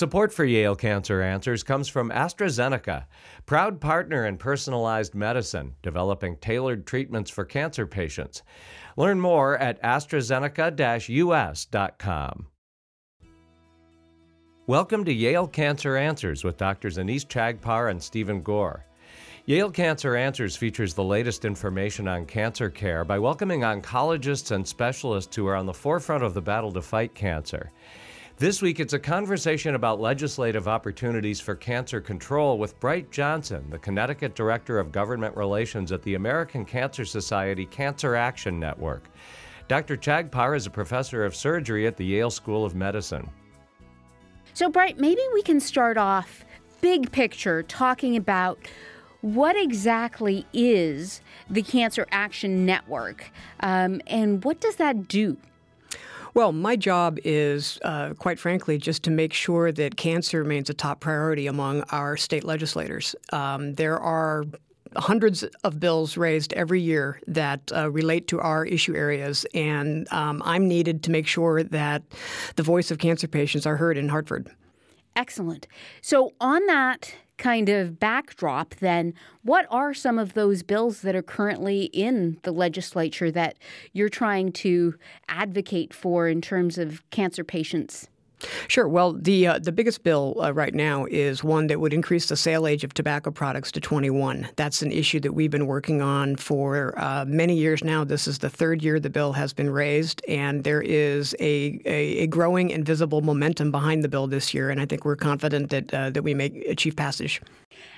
Support for Yale Cancer Answers comes from AstraZeneca, proud partner in personalized medicine, developing tailored treatments for cancer patients. Learn more at AstraZeneca US.com. Welcome to Yale Cancer Answers with Drs. Anees Chagpar and Stephen Gore. Yale Cancer Answers features the latest information on cancer care by welcoming oncologists and specialists who are on the forefront of the battle to fight cancer. This week, it's a conversation about legislative opportunities for cancer control with Bryte Johnson, the Connecticut Director of Government Relations at the American Cancer Society Cancer Action Network. Dr. Chagpar is a professor of surgery at the Yale School of Medicine. So, Bryte, maybe we can start off big picture talking about what exactly is the Cancer Action Network um, and what does that do? Well, my job is, uh, quite frankly, just to make sure that cancer remains a top priority among our state legislators. Um, there are hundreds of bills raised every year that uh, relate to our issue areas, and um, I'm needed to make sure that the voice of cancer patients are heard in Hartford. Excellent. So, on that kind of backdrop, then, what are some of those bills that are currently in the legislature that you're trying to advocate for in terms of cancer patients? Sure. Well, the uh, the biggest bill uh, right now is one that would increase the sale age of tobacco products to 21. That's an issue that we've been working on for uh, many years now. This is the third year the bill has been raised, and there is a, a, a growing and visible momentum behind the bill this year. And I think we're confident that uh, that we may achieve passage.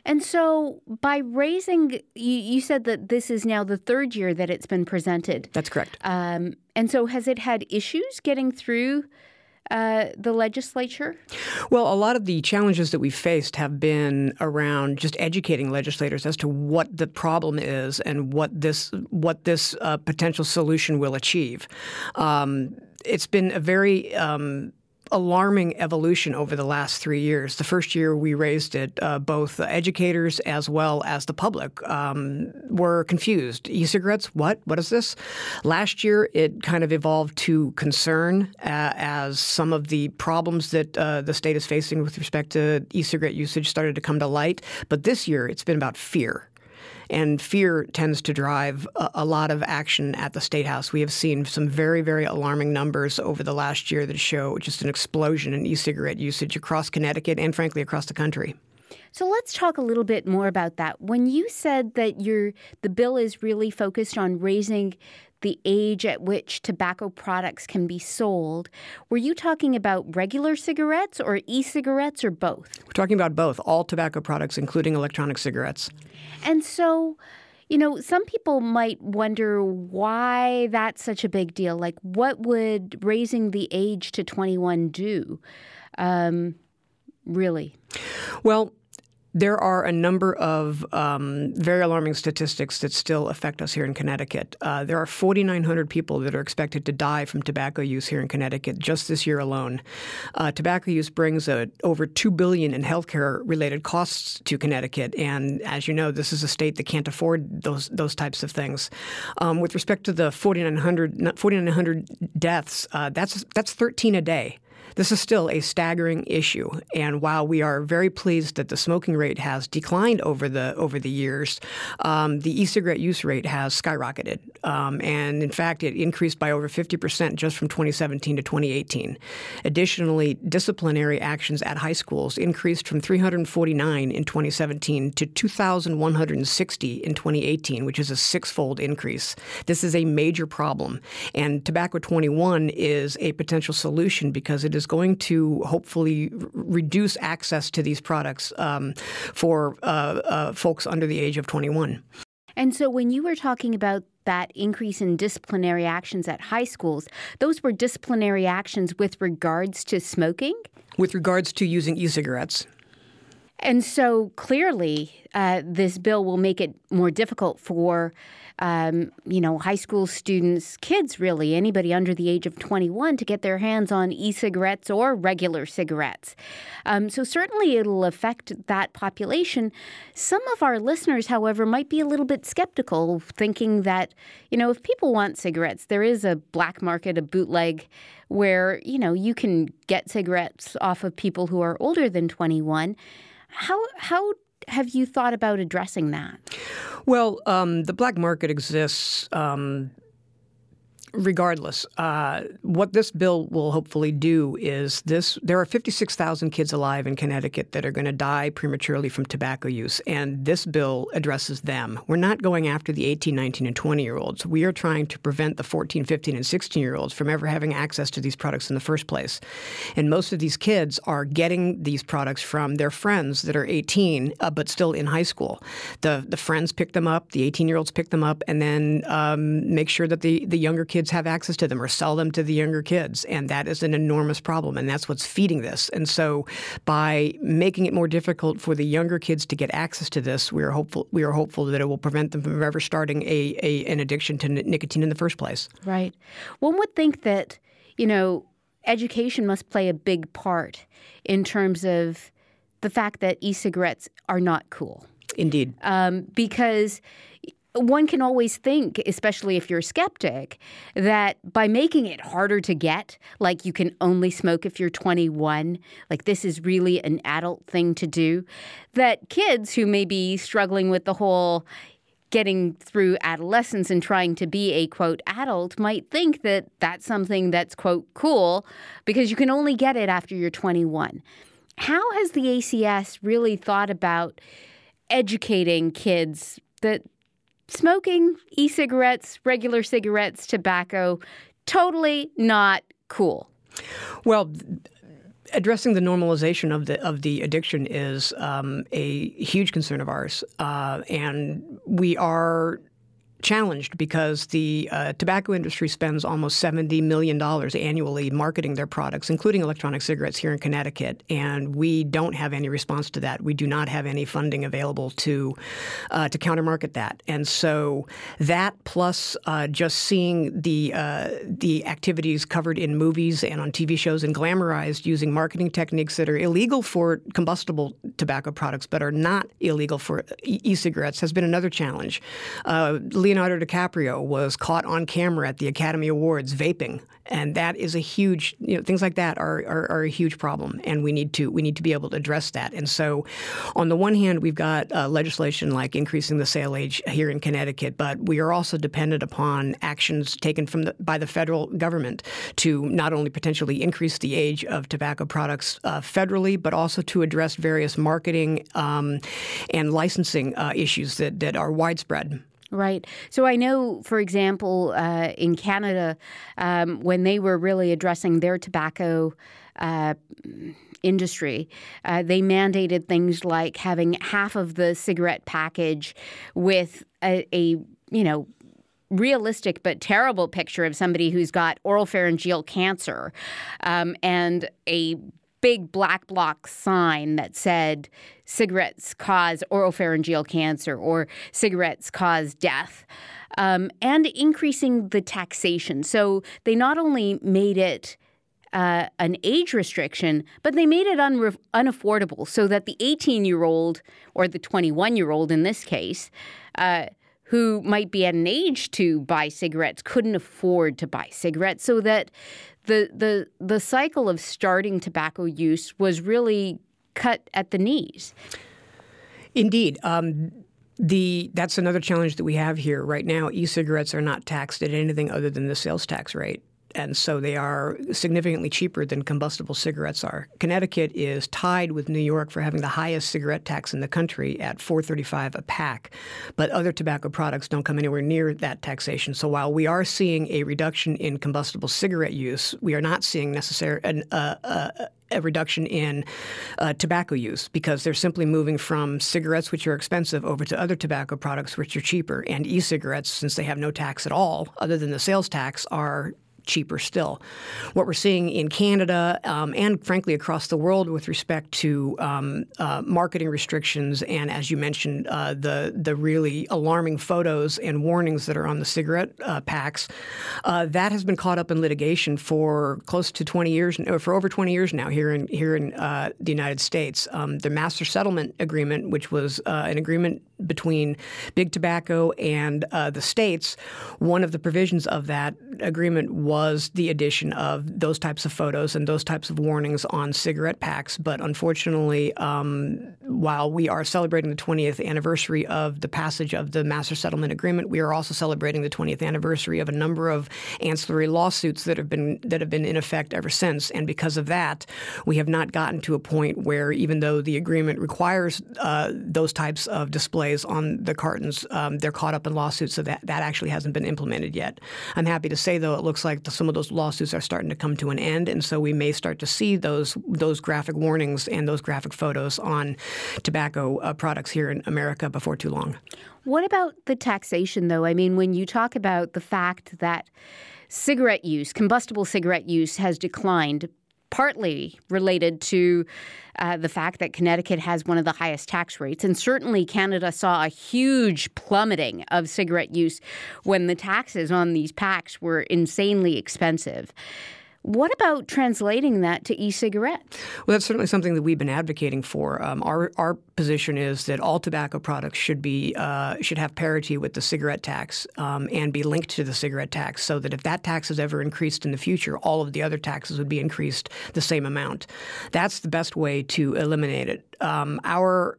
And so, by raising, you, you, said that this is now the third year that it's been presented. That's correct. Um, and so, has it had issues getting through? Uh, the legislature? Well, a lot of the challenges that we've faced have been around just educating legislators as to what the problem is and what this what this uh, potential solution will achieve. Um, it's been a very um, alarming evolution over the last three years. The first year we raised it, uh, both educators as well as the public um, were confused. E-cigarettes, what? What is this? Last year it kind of evolved to concern uh, as some of the problems that uh, the state is facing with respect to e-cigarette usage started to come to light. But this year it's been about fear. And fear tends to drive a, a, lot of action at the State House. We have seen some very, very alarming numbers over the last year that show just an explosion in e cigarette usage across Connecticut and, frankly, across the country. So let's talk a little bit more about that. When you said that your the bill is really focused on raising the age at which tobacco products can be sold. Were you talking about regular cigarettes or e cigarettes or both? We're talking about both, all tobacco products, including electronic cigarettes. And so, you know, some people might wonder why that's such a big deal. Like, what would raising the age to 21 do? Um, really? Well, there are a number of um, very alarming statistics that still affect us here in Connecticut. Uh, there are 4,900 people that are expected to die from tobacco use here in Connecticut just this year alone. Uh, tobacco use brings uh, over two billion in healthcare-related costs to Connecticut, and as you know, this is a state that can't afford those those types of things. Um, with respect to the 4,900 4,900 deaths, uh, that's that's 13 a day. This is still a staggering issue, and while we are very pleased that the smoking rate has declined over the over the years, um, the e-cigarette use rate has skyrocketed, um, and in fact, it increased by over 50 percent just from 2017 to 2018. Additionally, disciplinary actions at high schools increased from 349 in 2017 to 2,160 in 2018, which is a six-fold increase. This is a major problem, and Tobacco 21 is a potential solution because it is is going to hopefully r- reduce access to these products um, for uh, uh, folks under the age of 21. And so, when you were talking about that increase in disciplinary actions at high schools, those were disciplinary actions with regards to smoking? With regards to using e cigarettes. And so clearly, uh, this bill will make it more difficult for um, you know, high school students, kids really, anybody under the age of 21 to get their hands on e cigarettes or regular cigarettes. Um, so, certainly it'll affect that population. Some of our listeners, however, might be a little bit skeptical, thinking that, you know, if people want cigarettes, there is a black market, a bootleg where, you know, you can get cigarettes off of people who are older than 21. How, how have you thought about addressing that? Well, um, the black market exists um, regardless, uh, what this bill will hopefully do is this: there are 56,000 kids alive in Connecticut that are going to die prematurely from tobacco use, and this bill addresses them. We're not going after the 18, 19, and 20 year olds. We are trying to prevent the 14, 15, and 16 year olds from ever having access to these products in the first place. And most of these kids are getting these products from their friends that are 18 uh, but still in high school. The the friends pick them up, the 18 year olds pick them up, and then um, make sure that the the younger kids kids have access to them or sell them to the younger kids. And that is an enormous problem. And that's what's feeding this. And so by making it more difficult for the younger kids to get access to this, we are hopeful we are hopeful that it will prevent them from ever starting a, a an addiction to nicotine in the first place. Right. One would think that, you know, education must play a big part in terms of the fact that e-cigarettes are not cool. Indeed. Um, because one can always think, especially if you're a skeptic, that by making it harder to get, like you can only smoke if you're 21, like this is really an adult thing to do, that kids who may be struggling with the whole getting through adolescence and trying to be a quote adult might think that that's something that's quote cool because you can only get it after you're 21. How has the ACS really thought about educating kids that smoking e cigarettes, regular cigarettes, tobacco, totally not cool. Well, addressing the normalization of the of the addiction is um, a huge concern of ours, uh, and we are challenged because the uh, tobacco industry spends almost $70 million annually marketing their products, including electronic cigarettes here in Connecticut. And we don't have any response to that. We do not have any funding available to, uh, to countermarket that. And so that plus uh, just seeing the, uh, the activities covered in movies and on TV shows and glamorized using marketing techniques that are illegal for combustible tobacco products but are not illegal for e-cigarettes has been another challenge. Uh, Leonardo DiCaprio was caught on camera at the Academy Awards vaping, and that is a huge, you know, things like that are, are, are, a huge problem, and we need to we need to be able to address that. And so, on the one hand, we've got uh, legislation like increasing the sale age here in Connecticut, but we are also dependent upon actions taken from the, by the federal government to not only potentially increase the age of tobacco products uh, federally, but also to address various marketing um, and licensing uh, issues that, that are widespread. Right. So I know, for example, uh, in Canada, um, when they were really addressing their tobacco uh, industry, uh, they mandated things like having half of the cigarette package with a, a you know, realistic but terrible picture of somebody who's got oral pharyngeal cancer um, and a big black block sign that said cigarettes cause oropharyngeal cancer or cigarettes cause death. Um, and increasing the taxation. So they not only made it uh, an age restriction, but they made it unre- unaffordable so that the 18 year old or the 21 year old in this case, uh, who might be at an age to buy cigarettes couldn't afford to buy cigarettes so that the the the cycle of starting tobacco use was really cut at the knees. Indeed. Um, the that's another challenge that we have here right now. E-cigarettes are not taxed at anything other than the sales tax rate and so they are significantly cheaper than combustible cigarettes are. Connecticut is tied with New York for having the highest cigarette tax in the country at 4.35 a pack, but other tobacco products don't come anywhere near that taxation. So while we are seeing a reduction in combustible cigarette use, we are not seeing necessarily an, uh, uh, a reduction in uh, tobacco use because they're simply moving from cigarettes, which are expensive, over to other tobacco products, which are cheaper. And e cigarettes, since they have no tax at all, other than the sales tax, are cheaper still. What we're seeing in Canada um, and frankly across the world with respect to um, uh, marketing restrictions and, as you mentioned, uh, the the really alarming photos and warnings that are on the cigarette uh, packs, uh, that has been caught up in litigation for close to 20 years, for over 20 years now here in here in uh, the United States. Um, the Master Settlement Agreement, which was uh, an agreement between Big Tobacco and the states, one of the provisions of that agreement was the addition of those types of photos and those types of warnings on cigarette packs. But unfortunately, um, while we are celebrating the 20th anniversary of the passage of the Master Settlement Agreement, we are also celebrating the 20th anniversary of a number of ancillary lawsuits that have been that have been in effect ever since. And because of that, we have not gotten to a point where, even though the agreement requires uh, those types of displays on the cartons, um, they're caught up in lawsuits, so that that actually hasn't been implemented yet. I'm happy to say, though, it looks like the, some of those lawsuits are starting to come to an end, and so we may start to see those those graphic warnings and those graphic photos on tobacco uh, products here in America before too long. What about the taxation, though? I mean, when you talk about the fact that cigarette use, combustible cigarette use, has declined partly related to uh, the fact that Connecticut has one of the highest tax rates. And certainly Canada saw a huge plummeting of cigarette use when the taxes on these packs were insanely expensive. What about translating that to e-cigarette? Well, that's certainly something that we've been advocating for. Um, our our position is that all tobacco products should be uh, should have parity with the cigarette tax um, and be linked to the cigarette tax, so that if that tax is ever increased in the future, all of the other taxes would be increased the same amount. That's the best way to eliminate it. Um, our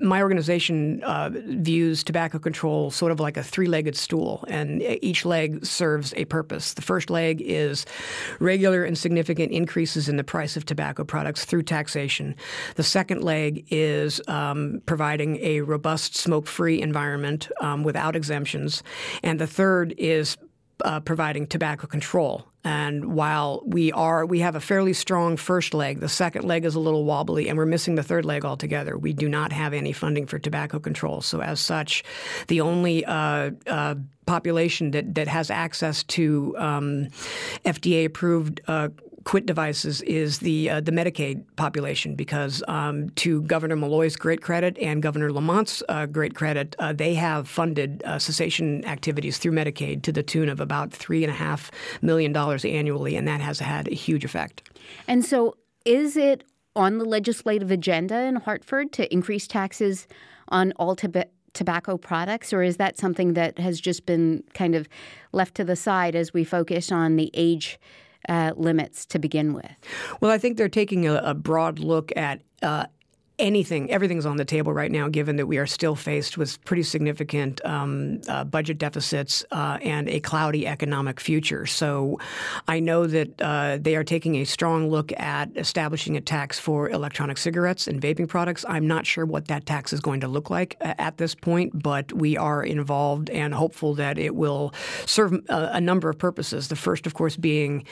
my organization uh, views tobacco control sort of like a three-legged stool, and each leg serves a purpose. The first leg is regular and significant increases in the price of tobacco products through taxation. The second leg is um, providing a robust smoke-free environment um, without exemptions, and the third is uh, providing tobacco control. And while we are, we have a fairly strong first leg. The second leg is a little wobbly, and we're missing the third leg altogether. We do not have any funding for tobacco control. So, as such, the only uh, uh, population that that has access to um, FDA approved uh, quit devices is the uh, the Medicaid population because um, to Governor Malloy's great credit and Governor Lamont's uh, great credit, uh, they have funded uh, cessation activities through Medicaid to the tune of about three and a half million dollars annually, and that has had a huge effect. And so, is it on the legislative agenda in Hartford to increase taxes on all tobacco? tobacco products, or is that something that has just been kind of left to the side as we focus on the age uh, limits to begin with? Well, I think they're taking a, a broad look at uh, anything, everything's on the table right now, given that we are still faced with pretty significant um, uh, budget deficits uh, and a cloudy economic future. So I know that uh, they are taking a strong look at establishing a tax for electronic cigarettes and vaping products. I'm not sure what that tax is going to look like uh, at this point, but we are involved and hopeful that it will serve a, uh, a number of purposes. The first, of course, being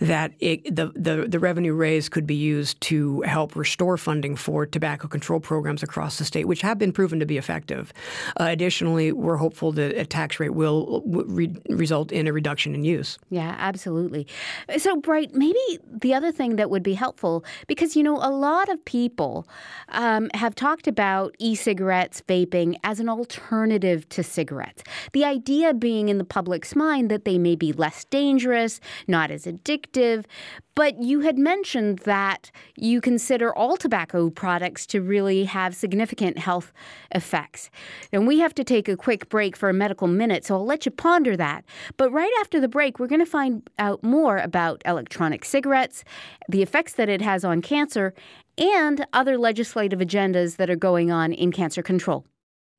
that it, the, the, the revenue raised could be used to help restore funding for tobacco tobacco control programs across the state, which have been proven to be effective. Uh, additionally, we're hopeful that a tax rate will re- result in a reduction in use. Yeah, absolutely. So, Bryte, maybe the other thing that would be helpful, because, you know, a lot of people um, have talked about e cigarettes, vaping as an alternative to cigarettes. The idea being in the public's mind that they may be less dangerous, not as addictive. But you had mentioned that you consider all tobacco products to really have significant health effects. And we have to take a quick break for a medical minute, so I'll let you ponder that. But right after the break, we're going to find out more about electronic cigarettes, the effects that it has on cancer, and other legislative agendas that are going on in cancer control.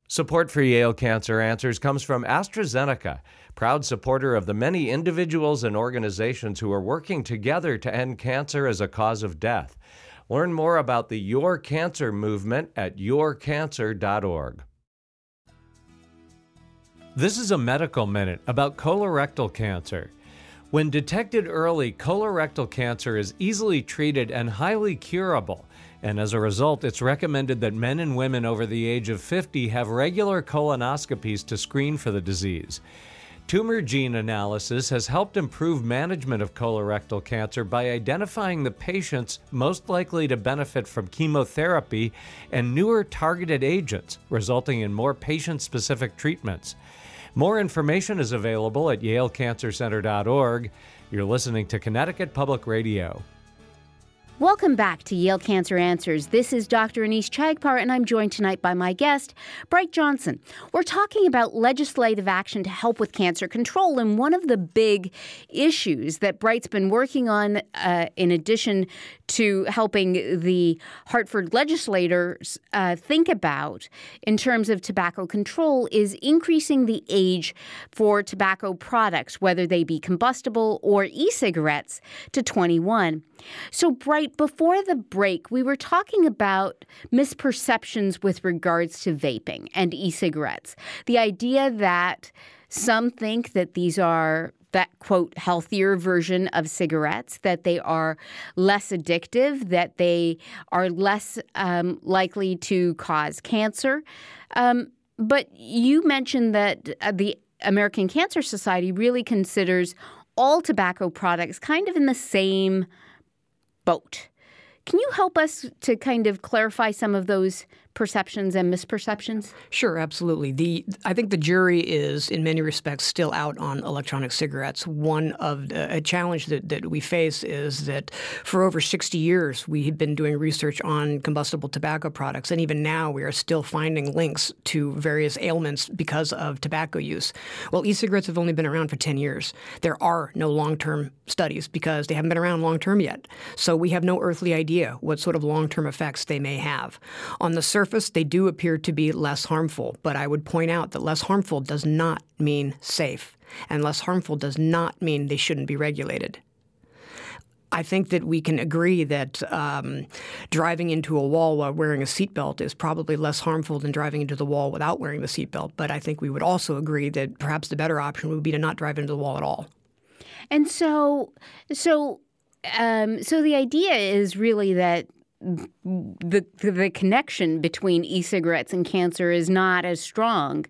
Support for Yale Cancer Answers comes from AstraZeneca, proud supporter of the many individuals and organizations who are working together to end cancer as a cause of death. Learn more about the Your Cancer movement at yourcancer.org. This is a medical minute about colorectal cancer. When detected early, colorectal cancer is easily treated and highly curable. And as a result, it's recommended that men and women over the age of 50 have regular colonoscopies to screen for the disease. Tumor gene analysis has helped improve management of colorectal cancer by identifying the patients most likely to benefit from chemotherapy and newer targeted agents, resulting in more patient specific treatments. More information is available at yalecancercenter.org. You're listening to Connecticut Public Radio. Welcome back to Yale Cancer Answers. This is Dr. Anees Chagpar, and I'm joined tonight by my guest, Bryte Johnson. We're talking about legislative action to help with cancer control, and one of the big issues that Bryte's been working on, uh, in addition to helping the Hartford legislators uh, think about in terms of tobacco control, is increasing the age for tobacco products, whether they be combustible or e cigarettes, to 21. So, Bryte, before the break, we were talking about misperceptions with regards to vaping and e cigarettes. The idea that some think that these are that quote healthier version of cigarettes, that they are less addictive, that they are less um, likely to cause cancer. Um, but you mentioned that uh, the American Cancer Society really considers all tobacco products kind of in the same boat. Can you help us to kind of clarify some of those perceptions and misperceptions? Sure, absolutely. The I think the jury is, in many respects, still out on electronic cigarettes. One of the, a challenge that, that we face is that for over 60 years we have been doing research on combustible tobacco products, and even now we are still finding links to various ailments because of tobacco use. Well, e-cigarettes have only been around for 10 years. There are no long-term studies because they haven't been around long-term yet. So we have no earthly idea what sort of long-term effects they may have. On the surface, surface, they do appear to be less harmful, but I would point out that less harmful does not mean safe, and less harmful does not mean they shouldn't be regulated. I think that we can agree that um, driving into a wall while wearing a seatbelt is probably less harmful than driving into the wall without wearing the seatbelt. But I think we would also agree that perhaps the better option would be to not drive into the wall at all. And so, so, um, so the idea is really that the the connection between e-cigarettes and cancer is not as strong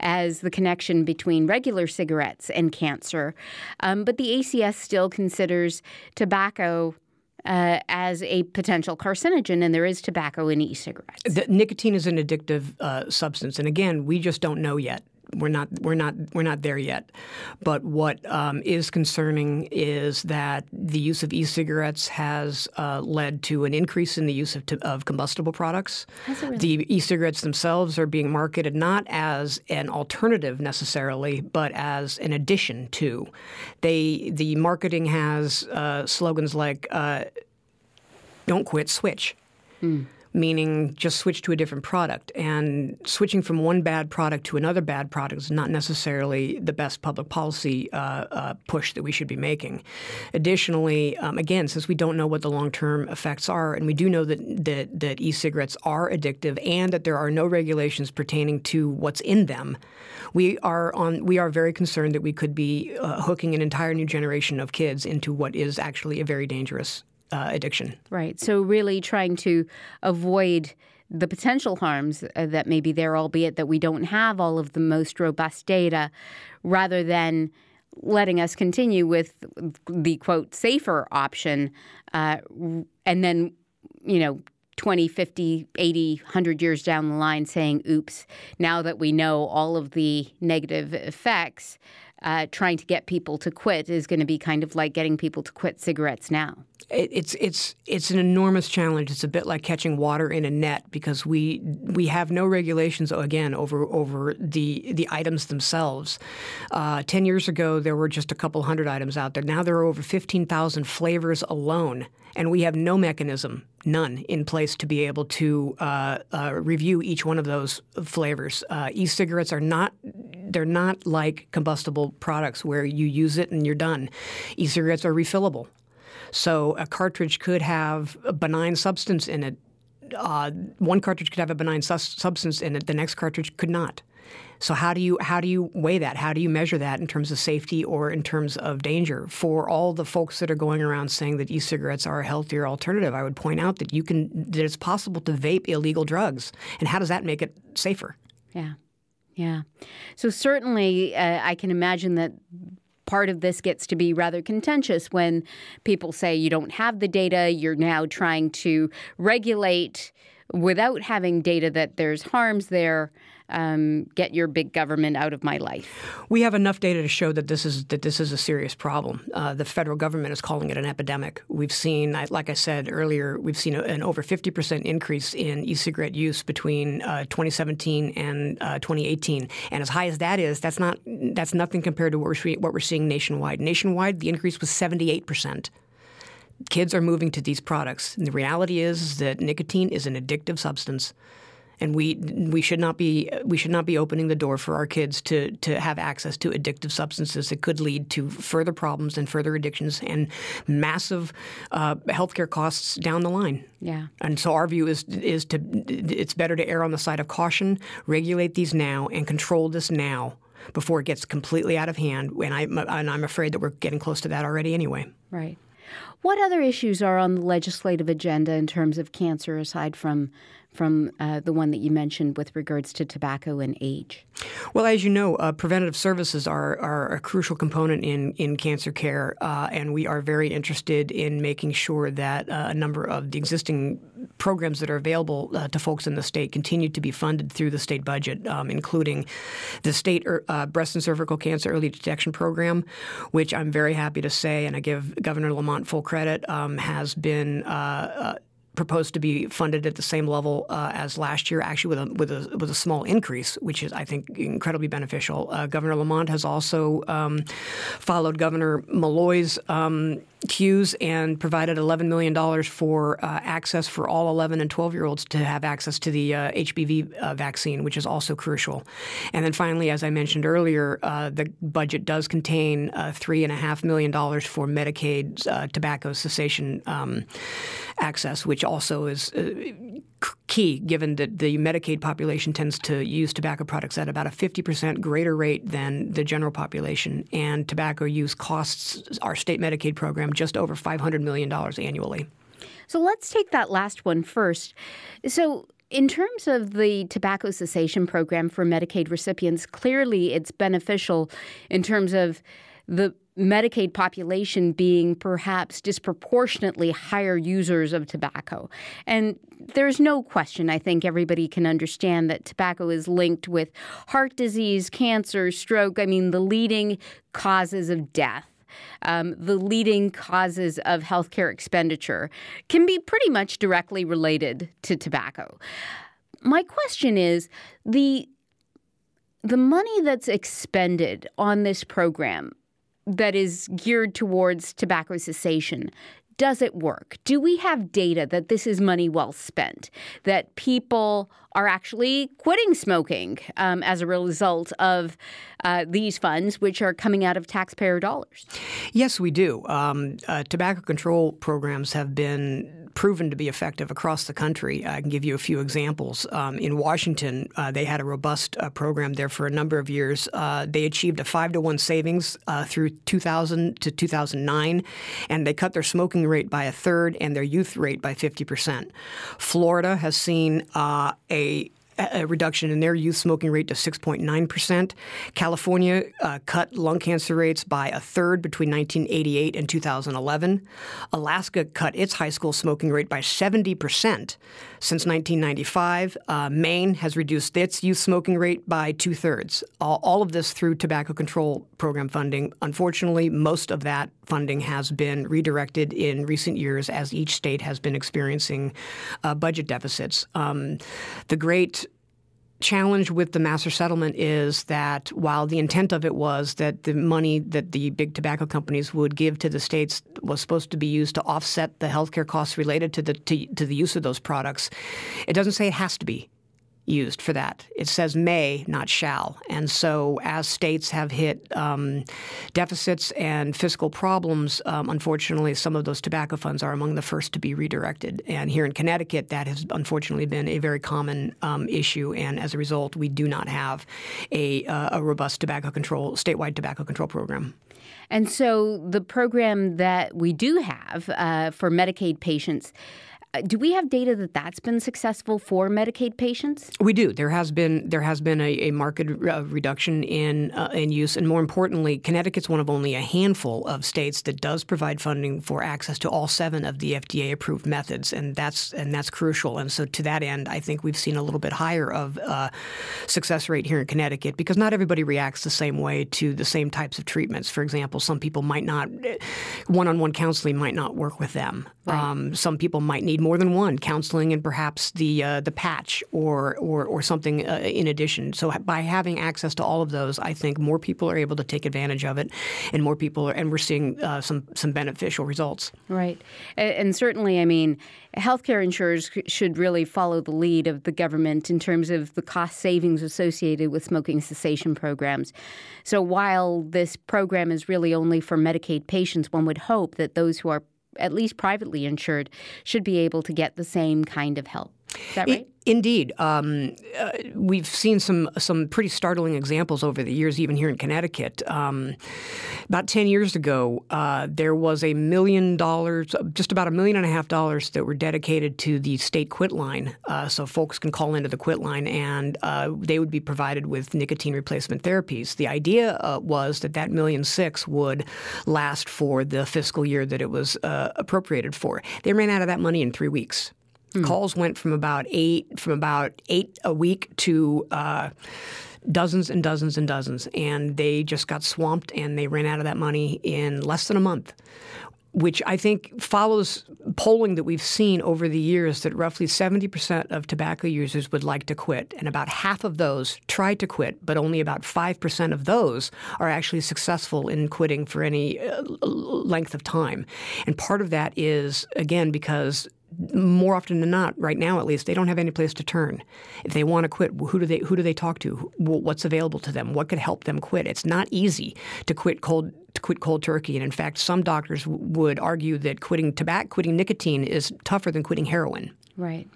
as the connection between regular cigarettes and cancer. Um, but the ACS still considers tobacco uh, as a potential carcinogen, and there is tobacco in e-cigarettes. The, nicotine is an addictive uh, substance, and again, we just don't know yet we're not we're not we're not there yet. But what um, is concerning is that the use of e-cigarettes has uh, led to an increase in the use of, of combustible products. Really? The e-cigarettes themselves are being marketed not as an alternative necessarily, but as an addition to. They the marketing has uh, slogans like uh, "Don't quit, switch." Hmm meaning just switch to a different product. And switching from one bad product to another bad product is not necessarily the best public policy uh, uh, push that we should be making. Additionally, um, again, since we don't know what the long-term effects are, and we do know that, that, that e-cigarettes are addictive and that there are no regulations pertaining to what's in them, we are on. We are very concerned that we could be uh, hooking an entire new generation of kids into what is actually a very dangerous uh, addiction. Right. So, really trying to avoid the potential harms uh, that may be there, albeit that we don't have all of the most robust data, rather than letting us continue with the quote safer option uh, and then, you know, 20, 50, 80, 100 years down the line saying, oops, now that we know all of the negative effects, uh, trying to get people to quit is going to be kind of like getting people to quit cigarettes now. It's it's it's an enormous challenge. It's a bit like catching water in a net because we we have no regulations again over over the the items themselves. Uh, Ten years ago, there were just a couple hundred items out there. Now there are over fifteen thousand flavors alone, and we have no mechanism, none, in place to be able to uh, uh, review each one of those flavors. Uh, e-cigarettes are not they're not like combustible products where you use it and you're done. E-cigarettes are refillable. So a cartridge could have a benign substance in it. Uh, one cartridge could have a benign su- substance in it. The next cartridge could not. So how do you how do you weigh that? How do you measure that in terms of safety or in terms of danger? For all the folks that are going around saying that e-cigarettes are a healthier alternative, I would point out that you can that it's possible to vape illegal drugs. And how does that make it safer? Yeah. Yeah. So certainly, uh, I can imagine that part of this gets to be rather contentious when people say you don't have the data, you're now trying to regulate without having data that there's harms there um, get your big government out of my life. We have enough data to show that this is that this is a serious problem. Uh, the federal government is calling it an epidemic. We've seen, like I said earlier, we've seen an over 50 percent increase in e-cigarette use between uh, 2017 and uh, 2018. And as high as that is, that's not that's nothing compared to what we're, what we're seeing nationwide. Nationwide, the increase was 78 percent kids are moving to these products. And the reality is that nicotine is an addictive substance and we we should not be we should not be opening the door for our kids to to have access to addictive substances that could lead to further problems and further addictions and massive uh, healthcare costs down the line. Yeah. And so our view is is to it's better to err on the side of caution, regulate these now, and control this now before it gets completely out of hand. And I and I'm afraid that we're getting close to that already anyway. Right. What other issues are on the legislative agenda in terms of cancer aside from from uh, the one that you mentioned with regards to tobacco and age? Well, as you know, uh, preventative services are, are a crucial component in, in cancer care, uh, and we are very interested in making sure that uh, a number of the existing programs that are available uh, to folks in the state continue to be funded through the state budget, um, including the state er, uh, breast and cervical cancer early detection program, which I'm very happy to say, and I give Governor Lamont full credit, um, has been proposed to be funded at the same level uh, as last year, actually with a with a with a small increase, which is I think incredibly beneficial. Uh, Governor Lamont has also um, followed Governor Malloy's um, cues and provided $11 million for uh, access for all 11 and 12 year olds to have access to the uh, HPV uh, vaccine, which is also crucial. And then finally, as I mentioned earlier, uh, the budget does contain uh, $3.5 million for Medicaid uh, tobacco cessation um, access, which also is uh, key given that the Medicaid population tends to use tobacco products at about a 50% greater rate than the general population. And tobacco use costs our state Medicaid program just over $500 million annually. So let's take that last one first. So, in terms of the tobacco cessation program for Medicaid recipients, clearly it's beneficial in terms of the Medicaid population being perhaps disproportionately higher users of tobacco. And there's no question, I think everybody can understand that tobacco is linked with heart disease, cancer, stroke, I mean, the leading causes of death. Um, the leading causes of healthcare expenditure can be pretty much directly related to tobacco. My question is the the money that's expended on this program that is geared towards tobacco cessation does it work? Do we have data that this is money well spent? That people are actually quitting smoking um, as a result of uh, these funds, which are coming out of taxpayer dollars? Yes, we do. Um, uh, tobacco control programs have been proven to be effective across the country. I can give you a few examples. Um, in Washington, uh, they had a robust uh, program there for a number of years. Uh, they achieved a five to one savings uh, through 2000 to 2009, and they cut their smoking rate by a third and their youth rate by 50 percent. Florida has seen uh, a a reduction in their youth smoking rate to 6.9%. California uh, cut lung cancer rates by a third between 1988 and 2011. Alaska cut its high school smoking rate by 70% since 1995. Uh, Maine has reduced its youth smoking rate by two thirds. All, all, of this through tobacco control program funding. Unfortunately, most of that funding has been redirected in recent years as each state has been experiencing uh, budget deficits. Um, the great challenge with the master settlement is that while the intent of it was that the money that the big tobacco companies would give to the states was supposed to be used to offset the healthcare costs related to the to, to the use of those products, it doesn't say it has to be used for that. It says may, not shall. And so, as states have hit um, deficits and fiscal problems, um, unfortunately, some of those tobacco funds are among the first to be redirected. And here in Connecticut, that has unfortunately been a very common um, issue. And as a result, we do not have a, uh, a robust tobacco control, statewide tobacco control program. And so, the program that we do have uh, for Medicaid patients do we have data that that's been successful for Medicaid patients? We do. There has been there has been a, a marked uh, reduction in uh, in use, and more importantly, Connecticut's one of only a handful of states that does provide funding for access to all seven of the FDA approved methods, and that's and that's crucial. And so, to that end, I think we've seen a little bit higher of uh, success rate here in Connecticut because not everybody reacts the same way to the same types of treatments. For example, some people might not one-on-one counseling might not work with them. Right. Um, some people might need more than one counseling and perhaps the uh, the patch or or, or something uh, in addition. So by having access to all of those, I think more people are able to take advantage of it, and more people are, and we're seeing uh, some some beneficial results. Right, and, certainly, I mean, healthcare insurers should really follow the lead of the government in terms of the cost savings associated with smoking cessation programs. So while this program is really only for Medicaid patients, one would hope that those who are at least privately insured, should be able to get the same kind of help. Is that right? Indeed, um, uh, we've seen some some pretty startling examples over the years, even here in Connecticut. Um, about ten years ago, uh, there was a million dollars, just about a million and a half dollars, that were dedicated to the state quit line, uh, so folks can call into the quit line and uh, they would be provided with nicotine replacement therapies. The idea uh, was that that million six would last for the fiscal year that it was uh, appropriated for. They ran out of that money in three weeks. Mm. Calls went from about eight from about eight a week to uh, dozens and dozens and dozens, and they just got swamped and they ran out of that money in less than a month. Which I think follows polling that we've seen over the years that roughly 70% of tobacco users would like to quit, and about half of those try to quit, but only about 5% of those are actually successful in quitting for any uh, length of time. And part of that is, again, because more often than not, right now at least, they don't have any place to turn. If they want to quit, who do they who do they talk to? What's available to them? What could help them quit? It's not easy to quit cold to quit cold turkey, and in fact, some doctors would argue that quitting tobacco, quitting nicotine, is tougher than quitting heroin. Right.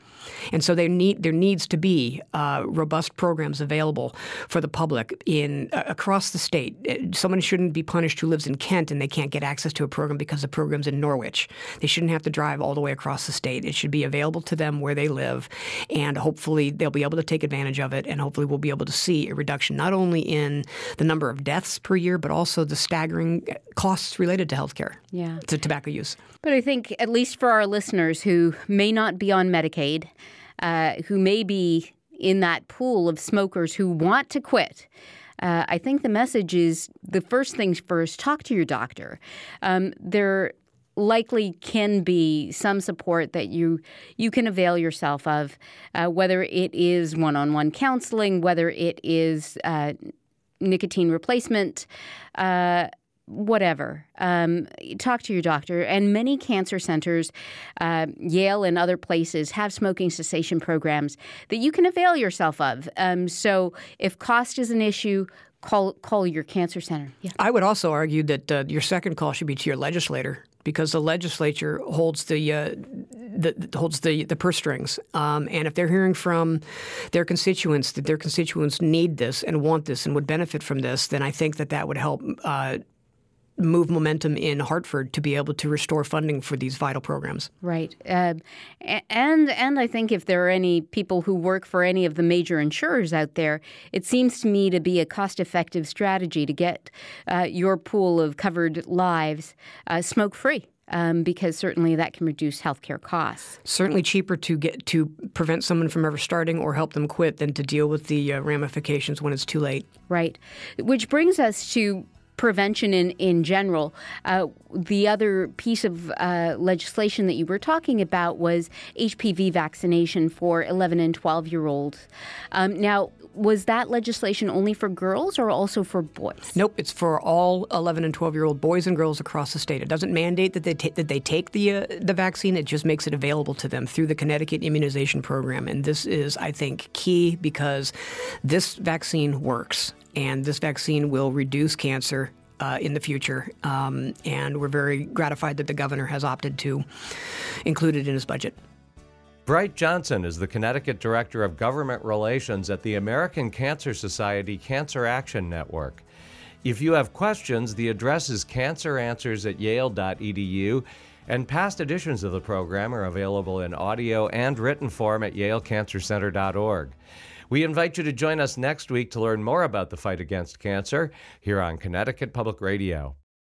And so there need there needs to be uh, robust programs available for the public in uh, across the state. Uh, someone shouldn't be punished who lives in Kent and they can't get access to a program because the program's in Norwich. They shouldn't have to drive all the way across the state. It should be available to them where they live, and hopefully they'll be able to take advantage of it. And hopefully we'll be able to see a reduction not only in the number of deaths per year, but also the staggering costs related to healthcare, yeah. to tobacco use. But I think at least for our listeners who may not be on Medicaid uh, who may be in that pool of smokers who want to quit. Uh, I think the message is the first things first talk to your doctor. Um, there likely can be some support that you you can avail yourself of, uh, whether it is one-on-one counseling, whether it is uh, nicotine replacement uh, whatever. Um, talk to your doctor. And many cancer centers, uh, Yale and other places, have smoking cessation programs that you can avail yourself of. Um, so if cost is an issue, call call your cancer center. Yeah. I would also argue that uh, your second call should be to your legislator because the legislature holds the, uh, the holds the, the purse strings, um, and if they're hearing from their constituents that their constituents need this and want this and would benefit from this, then I think that that would help uh, move momentum in Hartford to be able to restore funding for these vital programs. Right, uh, and and I think if there are any people who work for any of the major insurers out there, it seems to me to be a cost-effective strategy to get uh, your pool of covered lives uh, smoke-free. Um, because certainly that can reduce healthcare costs. Certainly cheaper to get to prevent someone from ever starting or help them quit than to deal with the uh, ramifications when it's too late. Right, which brings us to prevention in, in general. Uh, the other piece of uh, legislation that you were talking about was HPV vaccination for 11 and 12 year olds. Um, now, was that legislation only for girls or also for boys? Nope, it's for all 11 and 12 year old boys and girls across the state. It doesn't mandate that they that they take the uh, the vaccine. It just makes it available to them through the Connecticut Immunization Program, and this is, I think, key because this vaccine works and this vaccine will reduce cancer uh, in the future. Um, and we're very gratified that the governor has opted to include it in his budget. Bryte Johnson is the Connecticut Director of Government Relations at the American Cancer Society Cancer Action Network. If you have questions, the address is canceranswers at yale.edu. And past editions of the program are available in audio and written form at yalecancercenter.org. We invite you to join us next week to learn more about the fight against cancer here on Connecticut Public Radio.